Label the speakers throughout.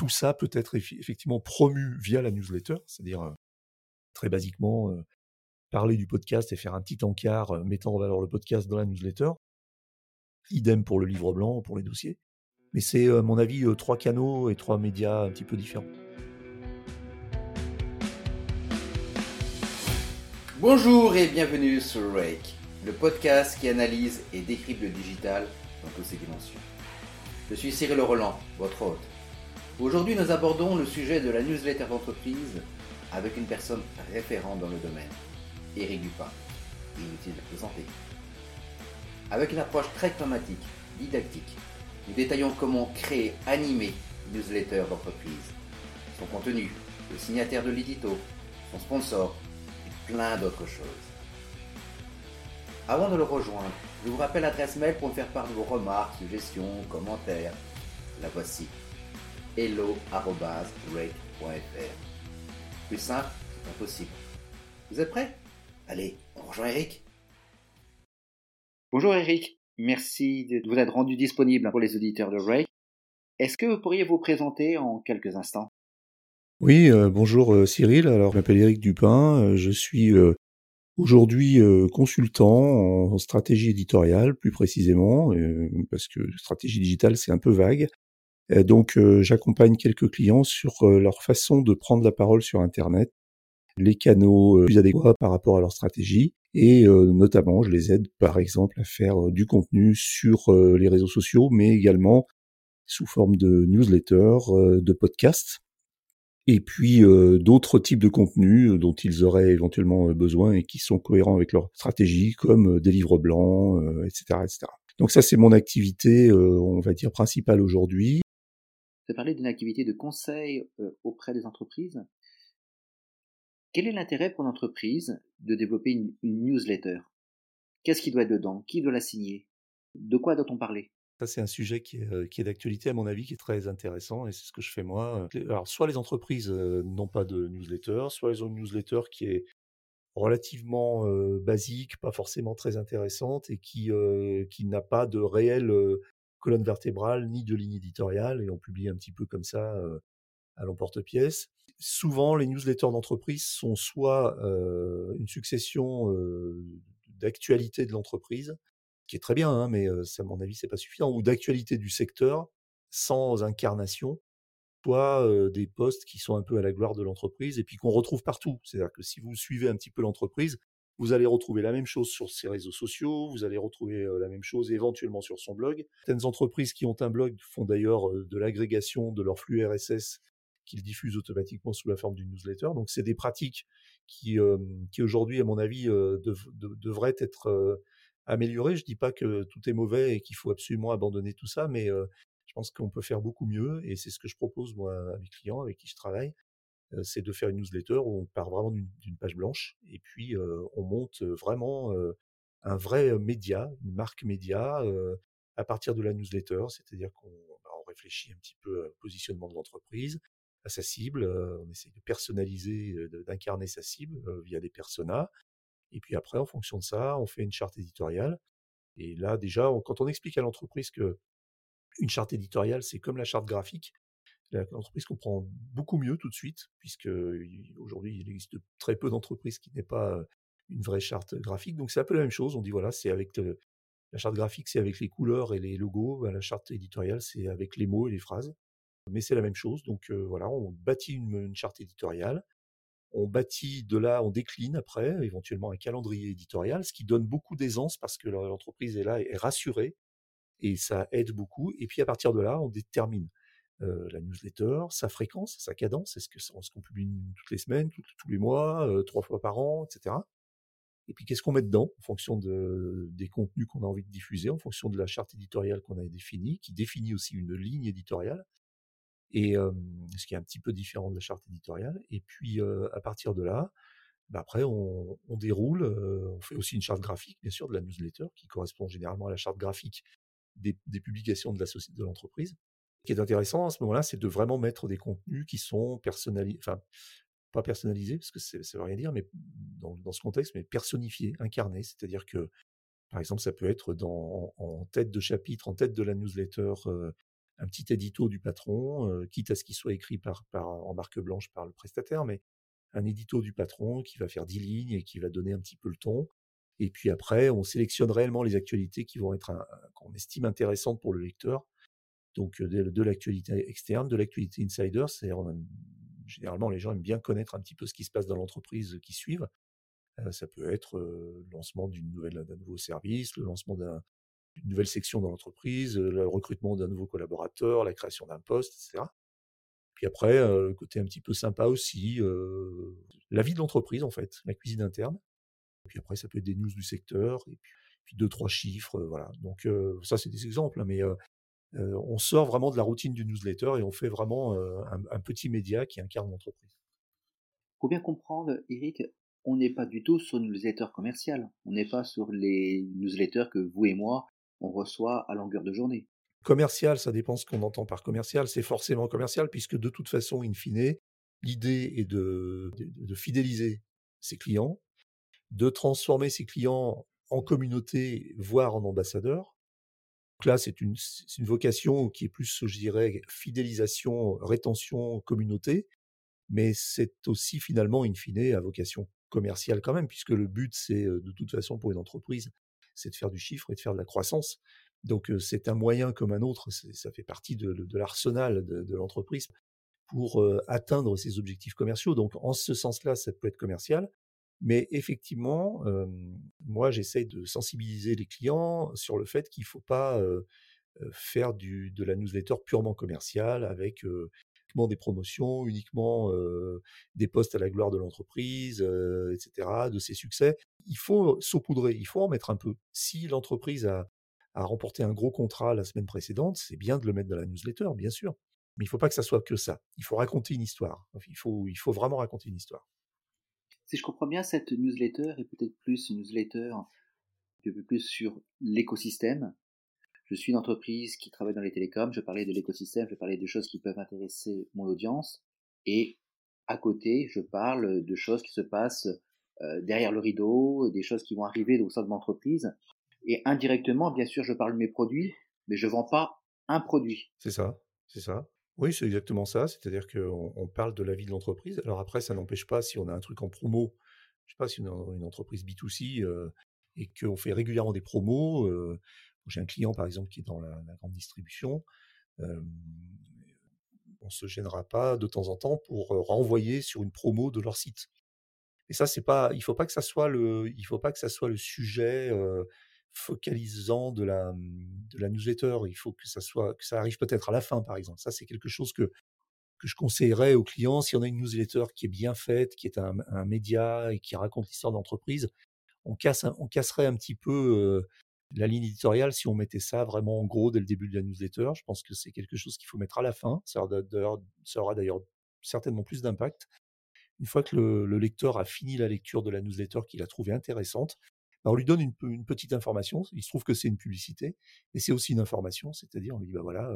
Speaker 1: tout ça peut être effectivement promu via la newsletter, c'est-à-dire très basiquement parler du podcast et faire un petit encart mettant en valeur le podcast dans la newsletter. Idem pour le livre blanc, pour les dossiers. Mais c'est, à mon avis, trois canaux et trois médias un petit peu différents.
Speaker 2: Bonjour et bienvenue sur Rake, le podcast qui analyse et décrypte le digital dans toutes ses dimensions. Je suis Cyril Roland, votre hôte. Aujourd'hui, nous abordons le sujet de la newsletter d'entreprise avec une personne référente dans le domaine, Éric Dupin. Inutile de présenter. Avec une approche très thématique, didactique, nous détaillons comment créer, animer une newsletter d'entreprise, son contenu, le signataire de l'édito, son sponsor, plein d'autres choses. Avant de le rejoindre, je vous rappelle l'adresse mail pour me faire part de vos remarques, suggestions, commentaires. La voici hello.rate.fr. Plus simple, impossible. Vous êtes prêts? Allez, on rejoint Eric. Bonjour Eric, merci de vous être rendu disponible pour les auditeurs de Rake. Est-ce que vous pourriez vous présenter en quelques instants?
Speaker 1: Oui, euh, bonjour euh, Cyril. Alors, je m'appelle Éric Dupin. Euh, je suis aujourd'hui consultant en stratégie éditoriale, plus précisément, parce que stratégie digitale, c'est un peu vague. Donc, j'accompagne quelques clients sur leur façon de prendre la parole sur Internet, les canaux plus adéquats par rapport à leur stratégie, et notamment, je les aide, par exemple, à faire du contenu sur les réseaux sociaux, mais également sous forme de newsletter, de podcasts et puis d'autres types de contenus dont ils auraient éventuellement besoin et qui sont cohérents avec leur stratégie, comme des livres blancs, etc., etc. Donc ça, c'est mon activité, on va dire, principale aujourd'hui.
Speaker 2: Vous avez parlé d'une activité de conseil auprès des entreprises. Quel est l'intérêt pour l'entreprise de développer une, une newsletter? Qu'est-ce qui doit être dedans? Qui doit la signer? De quoi doit-on parler?
Speaker 1: Ça, c'est un sujet qui est, qui est d'actualité, à mon avis, qui est très intéressant, et c'est ce que je fais moi. Alors, soit les entreprises n'ont pas de newsletter, soit elles ont une newsletter qui est relativement basique, pas forcément très intéressante, et qui, qui n'a pas de réelle colonne vertébrale, ni de ligne éditoriale, et on publie un petit peu comme ça à l'emporte-pièce. Souvent, les newsletters d'entreprise sont soit une succession d'actualités de l'entreprise, qui est très bien, hein, mais à mon avis, c'est pas suffisant, ou d'actualité du secteur sans incarnation, soit des postes qui sont un peu à la gloire de l'entreprise et puis qu'on retrouve partout. C'est-à-dire que si vous suivez un petit peu l'entreprise, vous allez retrouver la même chose sur ses réseaux sociaux, vous allez retrouver la même chose éventuellement sur son blog. Certaines entreprises qui ont un blog font d'ailleurs de l'agrégation de leur flux RSS qu'ils diffusent automatiquement sous la forme d'une newsletter. Donc c'est des pratiques qui, qui aujourd'hui, à mon avis, devraient être améliorer. Je dis pas que tout est mauvais et qu'il faut absolument abandonner tout ça, mais je pense qu'on peut faire beaucoup mieux et c'est ce que je propose moi à mes clients avec qui je travaille. C'est de faire une newsletter où on part vraiment d'une page blanche et puis on monte vraiment un vrai média, une marque média à partir de la newsletter, c'est-à-dire qu'on bah, réfléchit un petit peu au positionnement de l'entreprise, à sa cible, on essaie de personnaliser, d'incarner sa cible via des personas, et puis après, en fonction de ça, on fait une charte éditoriale. Et là, déjà, quand on explique à l'entreprise que une charte éditoriale, c'est comme la charte graphique, l'entreprise comprend beaucoup mieux tout de suite, puisque aujourd'hui, il existe très peu d'entreprises qui n'aient pas une vraie charte graphique. Donc c'est un peu la même chose. On dit voilà, c'est avec la charte graphique, c'est avec les couleurs et les logos. Ben, la charte éditoriale, c'est avec les mots et les phrases. Mais c'est la même chose. Donc voilà, on bâtit une charte éditoriale on bâtit de là, on décline après, éventuellement un calendrier éditorial, ce qui donne beaucoup d'aisance parce que l'entreprise est là, est rassurée et ça aide beaucoup. Et puis à partir de là, on détermine euh, la newsletter, sa fréquence, sa cadence, est-ce qu'on publie toutes les semaines, tous les mois, euh, trois fois par an, etc. Et puis qu'est-ce qu'on met dedans en fonction des contenus qu'on a envie de diffuser, en fonction de la charte éditoriale qu'on a définie, qui définit aussi une ligne éditoriale et ce qui est un petit peu différent de la charte éditoriale. Et puis à partir de là, bah, après on, déroule, on fait aussi une charte graphique, bien sûr, de la newsletter qui correspond généralement à la charte graphique des, publications de la société de l'entreprise. Ce qui est intéressant à ce moment-là, c'est de vraiment mettre des contenus qui sont personnalisés, enfin pas personnalisés parce que ça veut rien dire, mais dans, ce contexte, mais personnifiés, incarnés, c'est-à-dire que par exemple, ça peut être en, tête de chapitre, en tête de la newsletter un petit édito du patron, quitte à ce qu'il soit écrit en marque blanche par le prestataire, mais un édito du patron qui va faire 10 lignes et qui va donner un petit peu le ton. Et puis après, on sélectionne réellement les actualités qui vont être qu'on estime intéressantes pour le lecteur. Donc de, l'actualité externe, de l'actualité insider, c'est généralement les gens aiment bien connaître un petit peu ce qui se passe dans l'entreprise qui suivent. ça peut être le lancement d'une nouvelle, d'un nouveau service, le lancement d'une nouvelle section dans l'entreprise, le recrutement d'un nouveau collaborateur, la création d'un poste, etc. Puis après, le côté un petit peu sympa aussi, la vie de l'entreprise en fait, la cuisine interne. Puis après, ça peut être des news du secteur, et puis, deux, trois chiffres, voilà. Donc ça, c'est des exemples, hein, mais on sort vraiment de la routine du newsletter et on fait vraiment un, petit média qui incarne l'entreprise.
Speaker 2: Pour bien comprendre, Eric, on n'est pas du tout sur une newsletter commerciale. On n'est pas sur les newsletters que vous et moi, on reçoit à longueur de journée.
Speaker 1: Commercial, ça dépend ce qu'on entend par commercial. C'est forcément commercial puisque de toute façon, in fine, l'idée est de, fidéliser ses clients, de transformer ses clients en communauté, voire en ambassadeurs. Donc là, c'est une, vocation qui est plus, je dirais, fidélisation, rétention, communauté, mais c'est aussi finalement, in fine, à vocation commerciale quand même, puisque le but, c'est de toute façon pour une entreprise, c'est de faire du chiffre et de faire de la croissance. Donc c'est un moyen comme un autre, ça fait partie de, l'arsenal de, l'entreprise pour atteindre ses objectifs commerciaux. Donc en ce sens-là, ça peut être commercial. Mais effectivement, moi j'essaye de sensibiliser les clients sur le fait qu'il ne faut pas faire de la newsletter purement commerciale avec uniquement des promotions, uniquement des postes à la gloire de l'entreprise, etc., de ses succès. Il faut saupoudrer, il faut en mettre un peu. Si l'entreprise a, remporté un gros contrat la semaine précédente, c'est bien de le mettre dans la newsletter, bien sûr. Mais il ne faut pas que ça soit que ça. Il faut raconter une histoire. Il faut vraiment raconter une histoire.
Speaker 2: Si je comprends bien, cette newsletter est peut-être plus une newsletter un peu plus sur l'écosystème. Je suis une entreprise qui travaille dans les télécoms, je parlais de l'écosystème, je parlais de choses qui peuvent intéresser mon audience. Et à côté, je parle de choses qui se passent euh, derrière le rideau, des choses qui vont arriver au sein de mon entreprise. Et indirectement, bien sûr, je parle de mes produits, mais je ne vends pas un produit.
Speaker 1: C'est ça, c'est ça. Oui, c'est exactement ça. C'est-à-dire qu'on on parle de la vie de l'entreprise. Alors après, ça n'empêche pas si on a un truc en promo, je sais pas, si on a une entreprise B2C euh, et qu'on fait régulièrement des promos. Euh, j'ai un client, par exemple, qui est dans la, grande distribution. Euh, on ne se gênera pas de temps en temps pour renvoyer sur une promo de leur site. Et ça, c'est pas, il faut faut pas que ça soit le sujet focalisant de la, de la newsletter. Il faut que ça soit, que ça arrive peut-être à la fin, par exemple. Ça, c'est quelque chose que, que je conseillerais aux clients. Si on a une newsletter qui est bien faite, qui est un, média et qui raconte l'histoire d'entreprise, on, casse, on casserait un petit peu la ligne éditoriale si on mettait ça vraiment en gros dès le début de la newsletter. Je pense que c'est quelque chose qu'il faut mettre à la fin. Ça aura d'ailleurs certainement plus d'impact. Une fois que le, le, lecteur a fini la lecture de la newsletter qu'il a trouvée intéressante, on lui donne une, petite information. Il se trouve que c'est une publicité, mais c'est aussi une information. C'est-à-dire, on lui dit, bah voilà,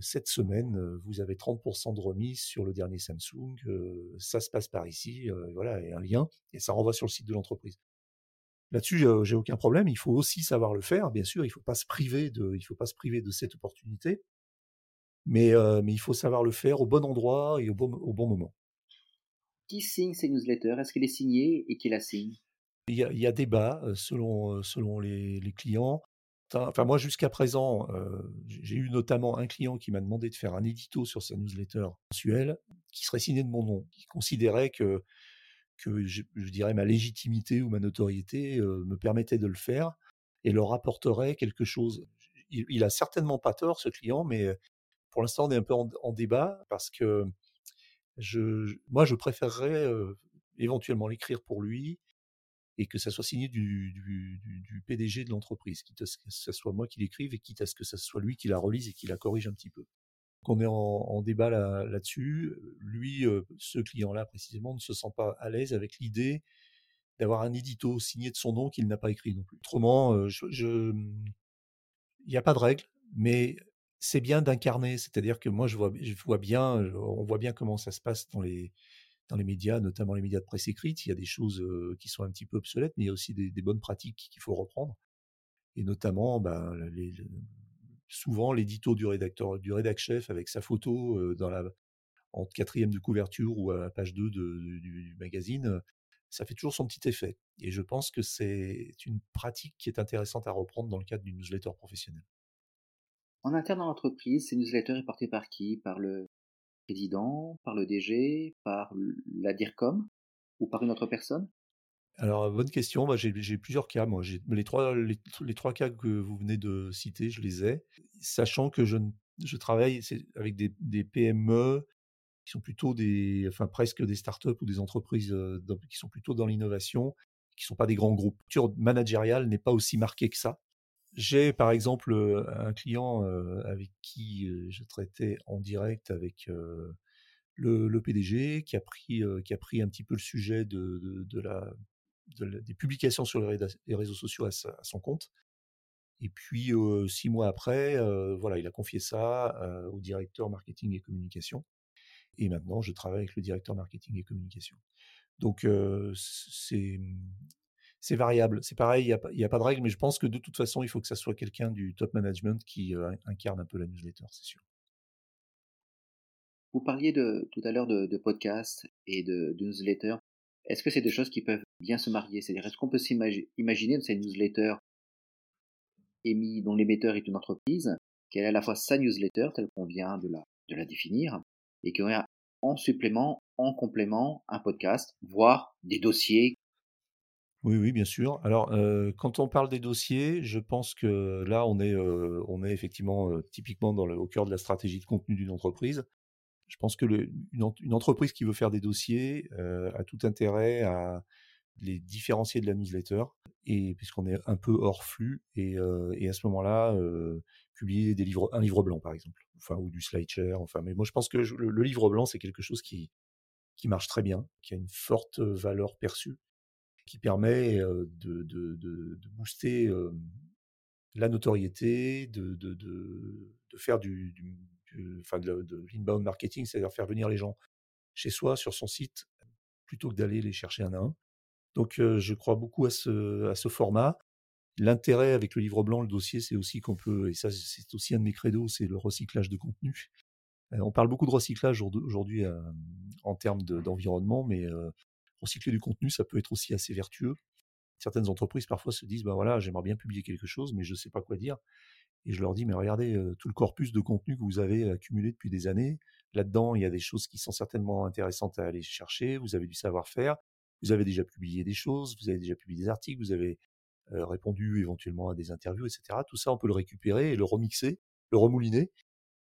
Speaker 1: cette semaine, vous avez 30% de remise sur le dernier Samsung. ça se passe par ici. voilà, et un lien, et ça renvoie sur le site de l'entreprise. Là-dessus, j'ai aucun problème. Il faut aussi savoir le faire, bien sûr. Il ne faut pas se priver de, il faut pas se priver de cette opportunité. Mais, mais il faut savoir le faire au bon endroit et au bon, au bon moment.
Speaker 2: Qui signe ces newsletters? Est-ce qu'elle est signée et qui la signe?
Speaker 1: Il y a, débat selon, selon les, clients. Enfin, moi, jusqu'à présent, j'ai eu notamment un client qui m'a demandé de faire un édito sur sa newsletter mensuelle qui serait signé de mon nom, qui considérait que, que je, dirais ma légitimité ou ma notoriété me permettait de le faire et leur apporterait quelque chose. Il, il, a certainement pas tort, ce client, mais pour l'instant, on est un peu en, débat parce que je, moi, je préférerais éventuellement l'écrire pour lui et que ça soit signé du, PDG de l'entreprise, quitte à ce que ce soit moi qui l'écrive et quitte à ce que ce soit lui qui la relise et qui la corrige un petit peu. Donc on est en, débat là, dessus Lui, euh, ce client-là précisément, ne se sent pas à l'aise avec l'idée d'avoir un édito signé de son nom qu'il n'a pas écrit non plus. Autrement, euh, il n'y a pas de règle, mais c'est bien d'incarner. C'est-à-dire que moi, je vois bien, on voit bien comment ça se passe dans les, dans les médias, notamment les médias de presse écrite. Il y a des choses qui sont un petit peu obsolètes, mais il y a aussi des, bonnes pratiques qu'il faut reprendre. Et notamment, bah, souvent l'édito du rédacteur, du rédac chef avec sa photo dans la en quatrième de couverture ou à page 2 du, magazine, ça fait toujours son petit effet. Et je pense que c'est une pratique qui est intéressante à reprendre dans le cadre d'une newsletter professionnelle.
Speaker 2: En interne dans l'entreprise, ces newsletters est porté par qui? Par le par le DG, par la DIRCOM ou par une autre personne?
Speaker 1: Alors, bonne question. J'ai plusieurs cas. Moi, les trois, les, trois cas que vous venez de citer, je les ai. Sachant que je, travaille avec des, PME qui sont plutôt des, enfin presque des startups ou des entreprises qui sont plutôt dans l'innovation, qui sont pas des grands groupes. La culture managériale n'est pas aussi marquée que ça. J'ai par exemple un client avec qui je traitais en direct avec le, PDG qui a pris qui a pris un petit peu le sujet de, la, des publications sur les, réseaux sociaux à, son compte. Et puis six mois après, voilà, il a confié ça au directeur marketing et communication. Et maintenant, je travaille avec le directeur marketing et communication. Donc, c'est c'est variable. C'est pareil, il n'y a, pas de règle, mais je pense que de toute façon, il faut que ça soit quelqu'un du top management qui incarne un peu la newsletter, c'est sûr.
Speaker 2: Vous parliez tout à l'heure de, podcasts et de, newsletter. Est-ce que c'est des choses qui peuvent bien se marier? C'est-à-dire, est-ce qu'on peut s'imaginer de ces newsletters émis dont l'émetteur est une entreprise, qu'elle a à la fois sa newsletter, telle qu'on vient de la, définir, et qui aurait en supplément, en complément, un podcast, voire des dossiers.
Speaker 1: Oui, oui, bien sûr. Alors, euh, quand on parle des dossiers, je pense que là, on est, euh, on est effectivement euh, typiquement dans le, au cœur de la stratégie de contenu d'une entreprise. Je pense que le, une, entreprise qui veut faire des dossiers a tout intérêt à les différencier de la newsletter, et puisqu'on est un peu hors flux, et, à ce moment-là, publier des livres, un livre blanc par exemple, enfin ou du SlideShare. Enfin, mais moi je pense que le, livre blanc c'est quelque chose qui qui marche très bien, qui a une forte valeur perçue, qui permet de, booster la notoriété, de, faire du, du, de, l'inbound marketing, c'est-à-dire faire venir les gens chez soi sur son site plutôt que d'aller les chercher un à un. Donc je crois beaucoup à ce, à ce format. L'intérêt avec le livre blanc, le dossier, c'est aussi qu'on peut, et ça c'est aussi un de mes credos, c'est le recyclage de contenu. On parle beaucoup de recyclage aujourd'hui en termes d'environnement, mais recycler du contenu, ça peut être aussi assez vertueux. Certaines entreprises parfois se disent, ben voilà, j'aimerais bien publier quelque chose, mais je ne sais pas quoi dire. Et je leur dis, mais regardez tout le corpus de contenu que vous avez accumulé depuis des années. Là-dedans, il y a des choses qui sont certainement intéressantes à aller chercher. Vous avez du savoir-faire. Vous avez déjà publié des choses. Vous avez déjà publié des articles. Vous avez euh, répondu éventuellement à des interviews, etc. Tout ça, on peut le récupérer et le remixer, le remouliner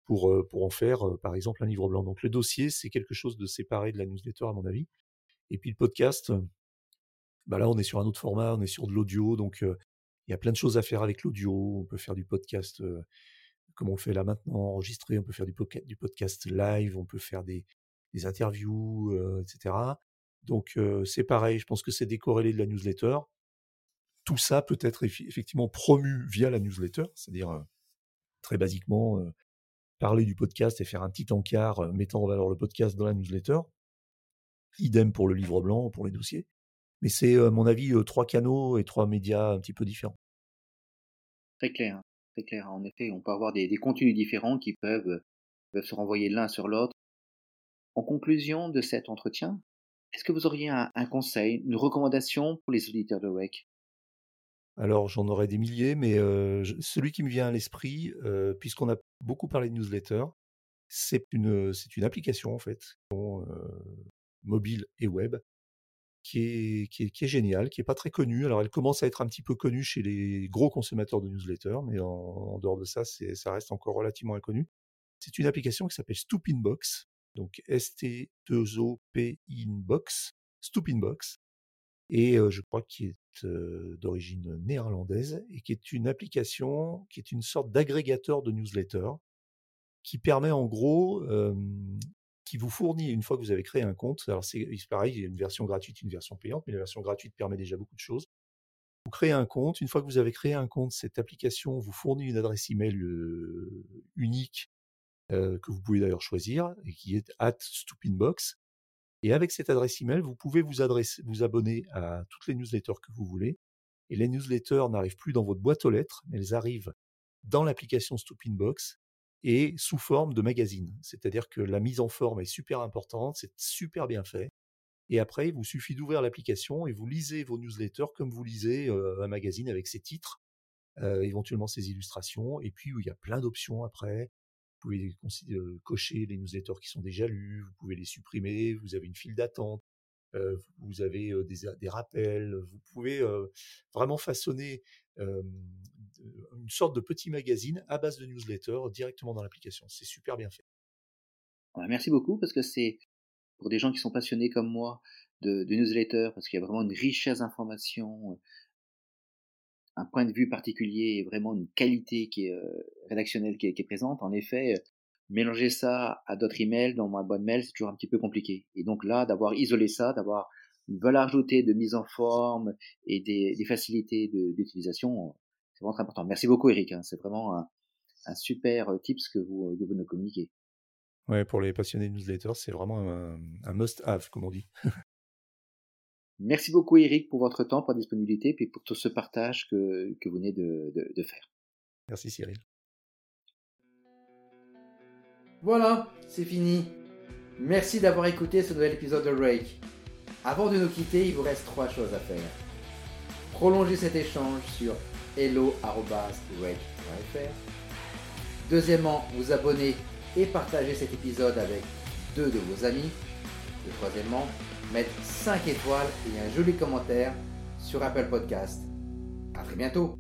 Speaker 1: pour, euh, pour en faire, euh, par exemple, un livre blanc. Donc le dossier, c'est quelque chose de séparé de la newsletter, à mon avis. Et puis le podcast, bah là, on est sur un autre format, on est sur de l'audio, donc il y a plein de choses à faire avec l'audio. On peut faire du podcast comme on le fait là maintenant, enregistré, on peut faire du, du podcast live, on peut faire des, des interviews, etc. Donc c'est pareil, je pense que c'est décorrélé de la newsletter tout ça peut être effectivement promu via la newsletter, c'est-à-dire très basiquement parler du podcast et faire un petit encart mettant en valeur le podcast dans la newsletter. Idem pour le livre blanc, pour les dossiers. Mais c'est, à mon avis, trois canaux et trois médias un petit peu différents.
Speaker 2: Très clair, très clair. En effet, on peut avoir des, contenus différents qui peuvent, se renvoyer l'un sur l'autre. En conclusion de cet entretien, est-ce que vous auriez un, un, conseil, une recommandation pour les auditeurs de WEC
Speaker 1: alors j'en aurais des milliers, mais celui qui me vient à l'esprit, puisqu'on a beaucoup parlé de newsletter, c'est une, c'est une application en fait, mobile et web, qui est, qui est, qui est géniale, qui est pas très connue. Alors elle commence à être un petit peu connue chez les gros consommateurs de newsletter, mais en, dehors de ça, ça reste encore relativement inconnu. C'est une application qui s'appelle Stupinbox, donc S-T-2-O-P Inbox, Stupinbox, et je crois qu'il est d'origine néerlandaise et qui est une application qui est une sorte d'agrégateur de newsletters qui permet en gros, qui vous fournit une fois que vous avez créé un compte. Alors c'est pareil, il y a une version gratuite, une version payante, mais la version gratuite permet déjà beaucoup de choses. Vous créez un compte. Une fois que vous avez créé un compte, cette application vous fournit une adresse email unique que vous pouvez d'ailleurs choisir et qui est at stupinbox et avec cette adresse email, vous pouvez vous, adresser, vous abonner à toutes les newsletters que vous voulez. Et les newsletters n'arrivent plus dans votre boîte aux lettres, mais elles arrivent dans l'application Stupinbox et sous forme de magazine. C'est-à-dire que la mise en forme est super importante, c'est super bien fait. Et après, il vous suffit d'ouvrir l'application et vous lisez vos newsletters comme vous lisez un magazine avec ses titres, éventuellement ses illustrations. Et puis, il y a plein d'options après. Vous pouvez cocher les newsletters qui sont déjà lus, vous pouvez les supprimer, vous avez une file d'attente, vous avez des, rappels, vous pouvez vraiment façonner une sorte de petit magazine à base de newsletters directement dans l'application. C'est super bien fait.
Speaker 2: Merci beaucoup parce que c'est pour des gens qui sont passionnés comme moi de, newsletters, parce qu'il y a vraiment une richesse d'informations, un point de vue particulier et vraiment une qualité qui est rédactionnelle qui est, présente. En effet, mélanger ça à d'autres emails dans ma bonne mail, c'est toujours un petit peu compliqué. Et donc là, d'avoir isolé ça, d'avoir une valeur ajoutée de mise en forme et des, facilités d'utilisation, c'est vraiment très important. Merci beaucoup, Eric. Hein. C'est vraiment un, super tips que vous, que vous nous communiquez.
Speaker 1: Ouais, pour les passionnés de newsletters, c'est vraiment un, must-have, comme on dit.
Speaker 2: Merci beaucoup, Eric, pour votre temps, pour la disponibilité, puis pour tout ce partage que, que vous venez de, de faire.
Speaker 1: Merci, Cyril.
Speaker 2: Voilà, c'est fini. Merci d'avoir écouté ce nouvel épisode de Rake. Avant de nous quitter, il vous reste trois choses à faire. Prolonger cet échange sur hello.rake.fr. Deuxièmement, vous abonner et partager cet épisode avec deux de vos amis. Et troisièmement, mettre 5 étoiles et un joli commentaire sur Apple Podcast. A très bientôt